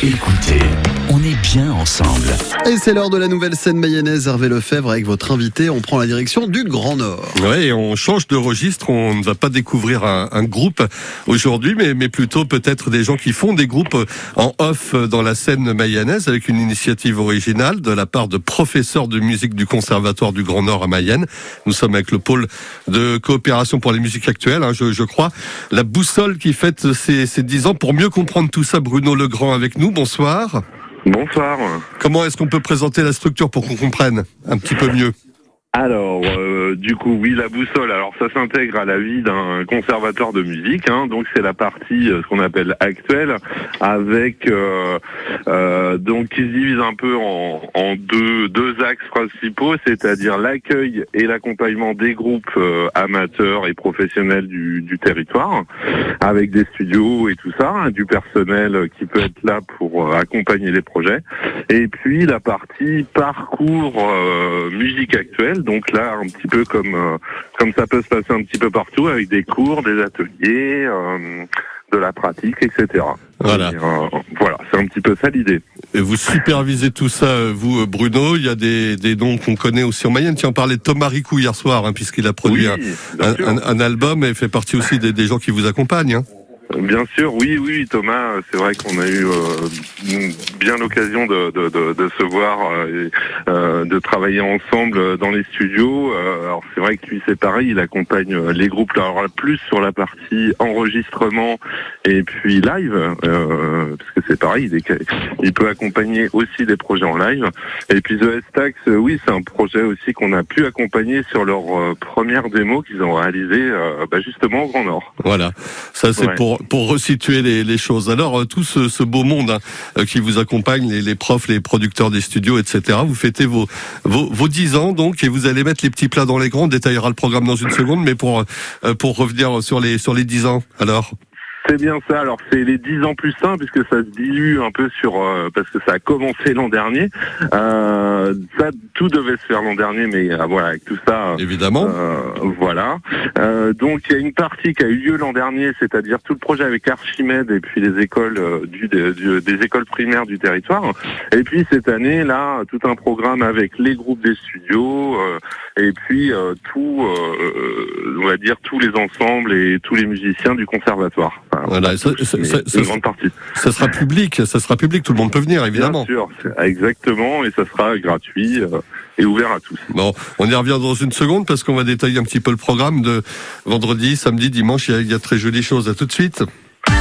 Écoutez, on est bien ensemble. Et c'est l'heure de la nouvelle scène mayonnaise Hervé Lefebvre avec votre invité. On prend la direction du Grand Nord. Ouais, et on change de registre. On ne va pas découvrir un, un groupe aujourd'hui, mais, mais plutôt peut-être des gens qui font des groupes en off dans la scène mayonnaise avec une initiative originale de la part de professeurs de musique du Conservatoire du Grand Nord à Mayenne. Nous sommes avec le pôle de coopération pour les musiques actuelles, hein, je, je, crois. La boussole qui fête ses, ses 10 ans. Pour mieux comprendre tout ça, Bruno Legrand avec nous. Bonsoir. Bonsoir. Comment est-ce qu'on peut présenter la structure pour qu'on comprenne un petit peu mieux? Alors, euh, du coup, oui, la boussole. Alors, ça s'intègre à la vie d'un conservateur de musique. Hein, donc, c'est la partie euh, ce qu'on appelle actuelle, avec euh, euh, donc qui se divise un peu en, en deux deux axes principaux, c'est-à-dire l'accueil et l'accompagnement des groupes euh, amateurs et professionnels du, du, territoire, avec des studios et tout ça, hein, du personnel qui peut être là pour accompagner les projets. Et puis la partie parcours musique actuelle donc là, un petit peu comme euh, comme ça peut se passer un petit peu partout, avec des cours, des ateliers, euh, de la pratique, etc. Voilà. Euh, voilà, c'est un petit peu ça l'idée. Et vous supervisez tout ça, vous, Bruno. Il y a des, des noms qu'on connaît aussi en Mayenne. Tiens, on parlait de Thomas Ricou hier soir, hein, puisqu'il a produit Oui, un album et fait partie aussi des, des gens qui vous accompagnent. hein. Bien sûr, oui, oui, Thomas, c'est vrai qu'on a eu euh, bien l'occasion de, de, de, de se voir, euh, et, euh, de travailler ensemble dans les studios. Euh, alors c'est vrai que lui c'est pareil, il accompagne euh, les groupes alors plus sur la partie enregistrement et puis live, euh, parce que c'est pareil, il, est- il peut accompagner aussi des projets en live. Et puis The S-Tax, euh, oui, c'est un projet aussi qu'on a pu accompagner sur leur euh, première démo qu'ils ont réalisé euh, bah, justement au Grand Nord. Voilà. Ça, c'est Ouais. pour, pour resituer les, les choses. Alors, euh, tout ce, ce beau monde hein, euh, qui vous accompagne, les, les profs, les producteurs des studios, etc. Vous fêtez vos, vos, vos 10 ans, donc, et vous allez mettre les petits plats dans les grands. On détaillera le programme dans une seconde, mais pour, euh, pour revenir sur les, sur les 10 ans, alors. C'est bien ça. Alors c'est les 10 ans plus 1 puisque ça se dilue un peu sur euh, parce que ça a commencé l'an dernier. Euh, ça tout devait se faire l'an dernier, mais euh, voilà avec tout ça. Évidemment. euh, voilà. Euh, donc il y a une partie qui a eu lieu l'an dernier, c'est-à-dire tout le projet avec Archimède et puis les écoles euh, du, du- des écoles primaires du territoire. Et puis cette année là, tout un programme avec les groupes des studios euh, et puis euh, tout, euh, on va dire tous les ensembles et tous les musiciens du conservatoire. Enfin, Voilà, ça- tous, ça- mais ça- une ça- grande partie. Ça sera public, ça sera public, tout le monde peut venir, évidemment. Bien sûr, exactement, et ça sera gratuit euh, et ouvert à tous. Bon, on y revient dans une seconde parce qu'on va détailler un petit peu le programme de vendredi, samedi, dimanche. Il y a, il y a très jolies choses. À tout de suite.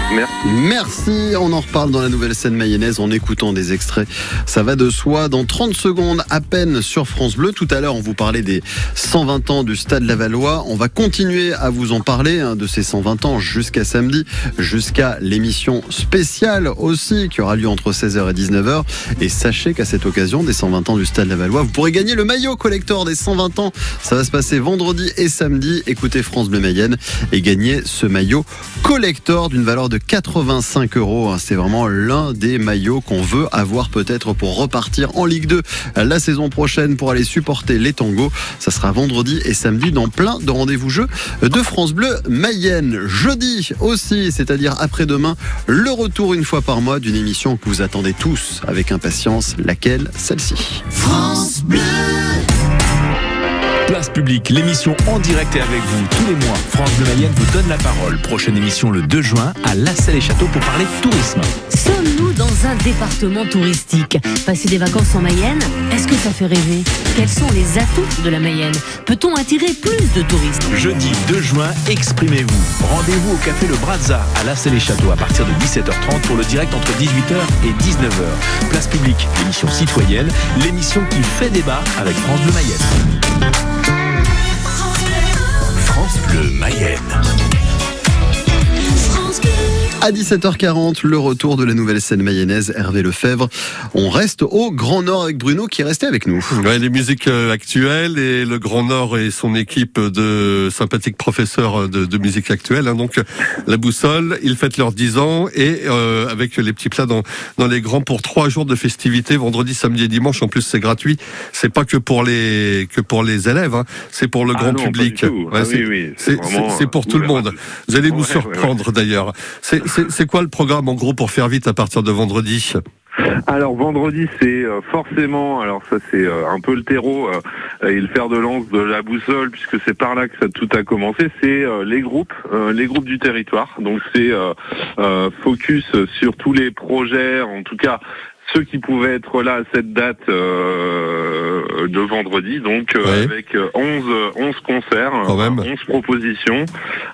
Merci. On en reparle dans la nouvelle scène mayonnaise en écoutant des extraits. Ça va de soi dans 30 secondes à peine sur France Bleu. Tout à l'heure, on vous parlait des 120 ans du Stade Lavallois. On va continuer à vous en parler hein, de ces 120 ans jusqu'à samedi, jusqu'à l'émission spéciale aussi qui aura lieu entre 16h et 19h. Et sachez qu'à cette occasion des 120 ans du Stade Lavallois, vous pourrez gagner le maillot collector des 120 ans. Ça va se passer vendredi et samedi. Écoutez France Bleu Mayenne et gagner ce maillot collector d'une valeur de 85 euros. hein. C'est vraiment l'un des maillots qu'on veut avoir peut-être pour repartir en Ligue 2 la saison prochaine pour aller supporter les tangos. Ça sera vendredi et samedi dans plein de rendez-vous jeux de France Bleu Mayenne. Jeudi aussi, c'est-à-dire après-demain, le retour une fois par mois d'une émission que vous attendez tous avec impatience. Laquelle? Celle-ci. Place publique, l'émission en direct et avec vous tous les mois. France Bleu Mayenne vous donne la parole. Prochaine émission le 2 juin à La Salle et Château pour parler tourisme. Sommes-nous dans un département touristique Passer des vacances en Mayenne, est-ce que ça fait rêver Quels sont les atouts de la Mayenne Peut-on attirer plus de touristes Jeudi 2 juin, exprimez-vous. Rendez-vous au café Le Brazza à La Salle et Château à partir de 17h30 pour le direct entre 18h et 19h. Place publique, l'émission citoyenne, l'émission qui fait débat avec France Bleu Mayenne. Bleu Mayenne. À 17h40, le retour de la nouvelle scène mayonnaise Hervé Lefebvre. On reste au Grand Nord avec Bruno qui est resté avec nous. Ouais, les musiques euh, actuelles et le Grand Nord et son équipe de sympathiques professeurs de, de musique actuelle. hein. donc la boussole, ils fêtent leurs 10 ans et euh, avec les petits plats dans, dans les grands pour trois jours de festivités, vendredi, samedi et dimanche. En plus, c'est gratuit. C'est pas que pour les que pour les élèves, hein. c'est pour le Ah grand non, public. Ouais, Ah c'est oui, oui, pour euh, tout le monde. Vous allez nous Ouais, ouais, surprendre d'ailleurs. C'est c'est quoi le programme en gros pour faire vite à partir de vendredi? Alors vendredi c'est euh, forcément, alors ça c'est euh, un peu le terreau euh, et le fer de lance de la boussole puisque c'est par là que ça tout a commencé, c'est les groupes, les groupes du territoire. Donc c'est focus sur tous les projets, en tout cas ceux qui pouvaient être là à cette date euh, de vendredi, donc euh, Ouais. avec euh, 11, euh, 11 concerts, Quand euh, même. 11 propositions,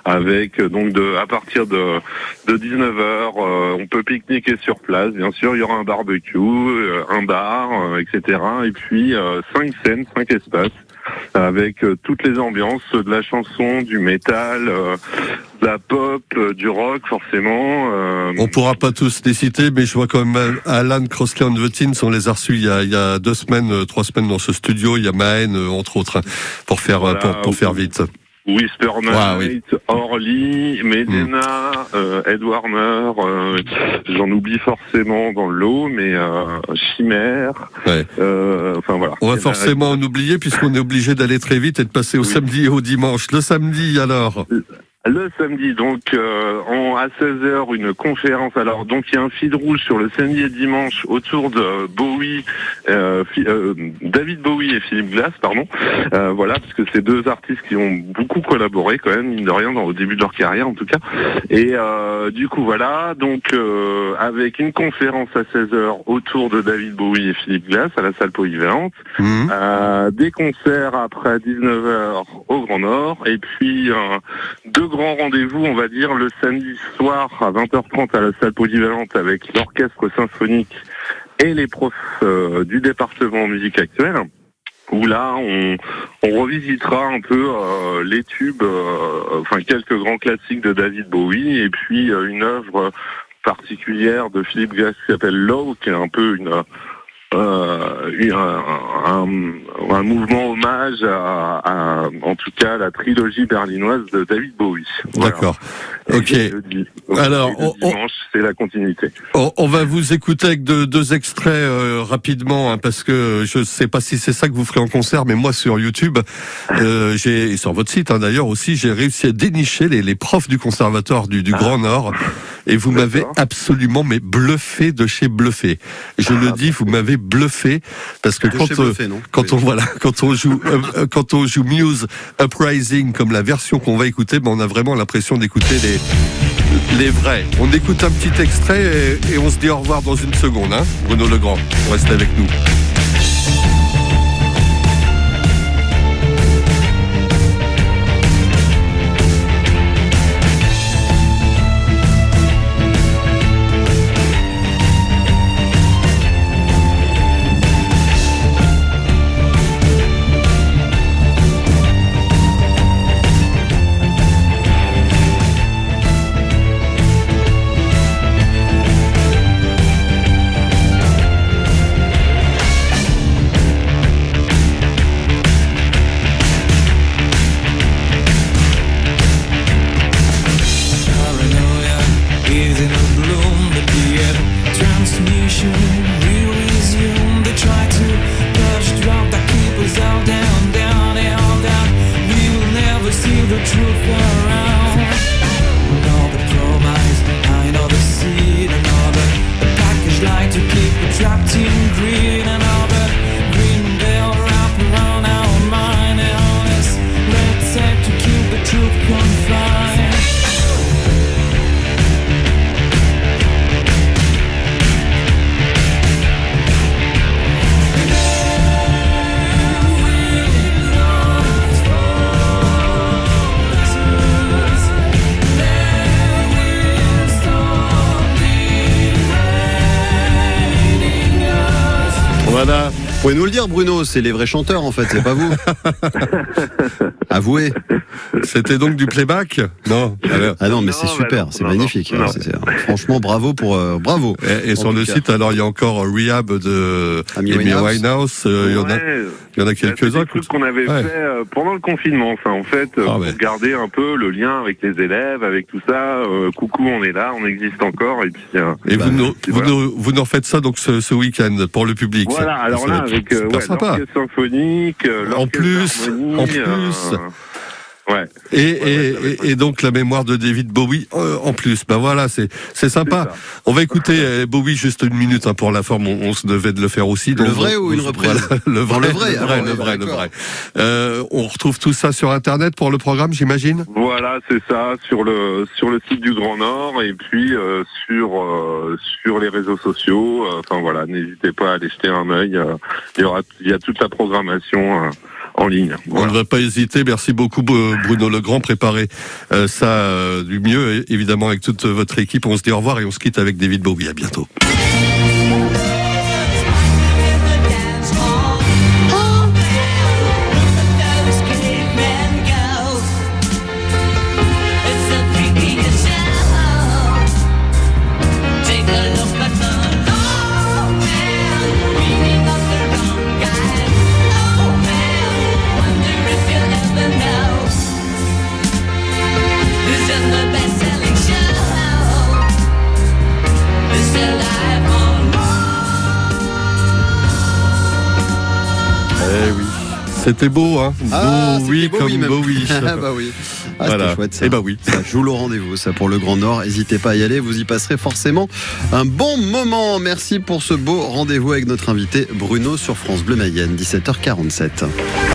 avec euh, donc de à partir de, de 19h, on peut pique-niquer sur place, bien sûr, il y aura un barbecue, euh, un bar, euh, etc. Et puis euh, cinq scènes, cinq espaces avec euh, toutes les ambiances de la chanson, du métal, euh, de la pop, euh, du rock forcément. euh, On pourra pas tous les citer, mais je vois quand même Alan Crossley on the Teens, on les a reçus il y a, il y a deux semaines, euh, trois semaines dans ce studio. Il y a Mahen, euh, entre autres, hein, pour faire euh, Voilà, pour, pour faire vite. Whisper Night, Ouais, oui. Hmm. Orly, Medina, euh, Ed Warner, euh, j'en oublie forcément dans le lot, mais euh, Chimère, Ouais. euh, enfin voilà. On va forcément en oublier puisqu'on est obligé d'aller très vite et de passer au Oui. samedi et au dimanche. Le samedi alors? Le samedi, donc euh, en, à 16h, une conférence. Alors donc il y a un fil rouge sur le samedi et dimanche autour de Bowie, euh, euh, David Bowie et Philippe Glass, pardon. Euh, voilà, parce que c'est deux artistes qui ont beaucoup collaboré quand même, mine de rien, dans, au début de leur carrière en tout cas. Et euh, du coup voilà, donc euh, avec une conférence à 16h autour de David Bowie et Philippe Glass à la salle polyvalente. Euh, des concerts après 19h au Grand Nord et puis euh, deux grands rendez-vous, on va dire, le samedi soir à 20h30 à la salle polyvalente avec l'orchestre symphonique et les profs euh, du département musique actuelle où là on, revisitera un peu euh, les tubes, euh, enfin quelques grands classiques de David Bowie et puis une œuvre particulière de Philippe Glass qui s'appelle Low, qui est un peu une- un, un- mouvement hommage à, à, en tout cas, la trilogie berlinoise de David Bowie. Voilà. D'accord. Ok. jeudi. Alors, on- dimanche, c'est la continuité. On, on va vous écouter avec deux, deux extraits euh, rapidement hein, parce que je sais pas si c'est ça que vous ferez en concert, mais moi sur YouTube, euh, j'ai et sur votre site hein, d'ailleurs aussi, j'ai réussi à dénicher les, les profs du conservatoire du, du Grand Nord et vous m'avez absolument mais bluffé de chez bluffé. Je le dis, vous m'avez bluffé parce que quand euh, Bluffé, quand on voilà, quand on joue euh, euh, quand on joue Muse Uprising comme la version qu'on va écouter, ben on a vraiment l'impression d'écouter les les vrais. On écoute un petit extrait et, et on se dit au revoir dans une seconde, hein, Bruno Legrand. Reste avec nous. ocean Voilà. Vous pouvez nous le dire, Bruno, c'est les vrais chanteurs en fait, c'est pas vous. Avouez. C'était donc du playback Non. Alors, Ah non, mais c'est bah super, non, c'est magnifique. non. C'est- c'est- franchement, bravo pour euh, bravo. et, sur le cas. site, alors il y a encore Rehab de Amy Amy Winehouse. Euh, Il y en a, Ouais. il y en a Bah, C'est quelques-uns. des trucs qu'on avait Ouais. fait euh, pendant le confinement, ça, en fait, euh, Ah pour ouais. garder un peu le lien avec les élèves, avec tout ça. Euh, coucou, on est là, on existe encore, et puis euh, Et Bah, vous, nous, puis vous, voilà. nous, vous nous refaites ça donc ce, ce week-end pour le public. voilà. Alors Ça là, avec euh, sympa. symphonique, En plus, en plus. Ouais. Et, ouais, et, et- et donc la mémoire de David Bowie euh, en plus. Ben voilà, c'est c'est sympa. On va écouter euh, Bowie juste une minute hein, pour la forme. On, on se devait de le faire aussi. Le vrai ou une reprise voilà, Le vrai, le vrai, le vrai, le vrai, le d'accord. vrai. Euh, on retrouve tout ça sur Internet pour le programme, j'imagine? Voilà, c'est ça, sur le sur le site du Grand Nord et puis euh, sur euh, sur les réseaux sociaux. Euh, Enfin voilà, n'hésitez pas à aller jeter un œil. euh, Il y aura il y a toute la programmation euh, en ligne. On ne va pas hésiter. Merci beaucoup Bru- Bruno Legrand. Préparez euh, ça euh, du mieux, évidemment, avec toute votre équipe. On se dit au revoir et on se quitte avec David Bowie. À bientôt. C'était beau, hein Ah, Bowie c'était comme. Bowie. ah bah oui. Ah, Voilà. chouette ça. Eh bah oui. Ça joue le rendez-vous, ça pour le Grand Nord. N'hésitez pas à y aller, vous y passerez forcément un bon moment. Merci pour ce beau rendez-vous avec notre invité Bruno sur France Bleu Mayenne, 17h47.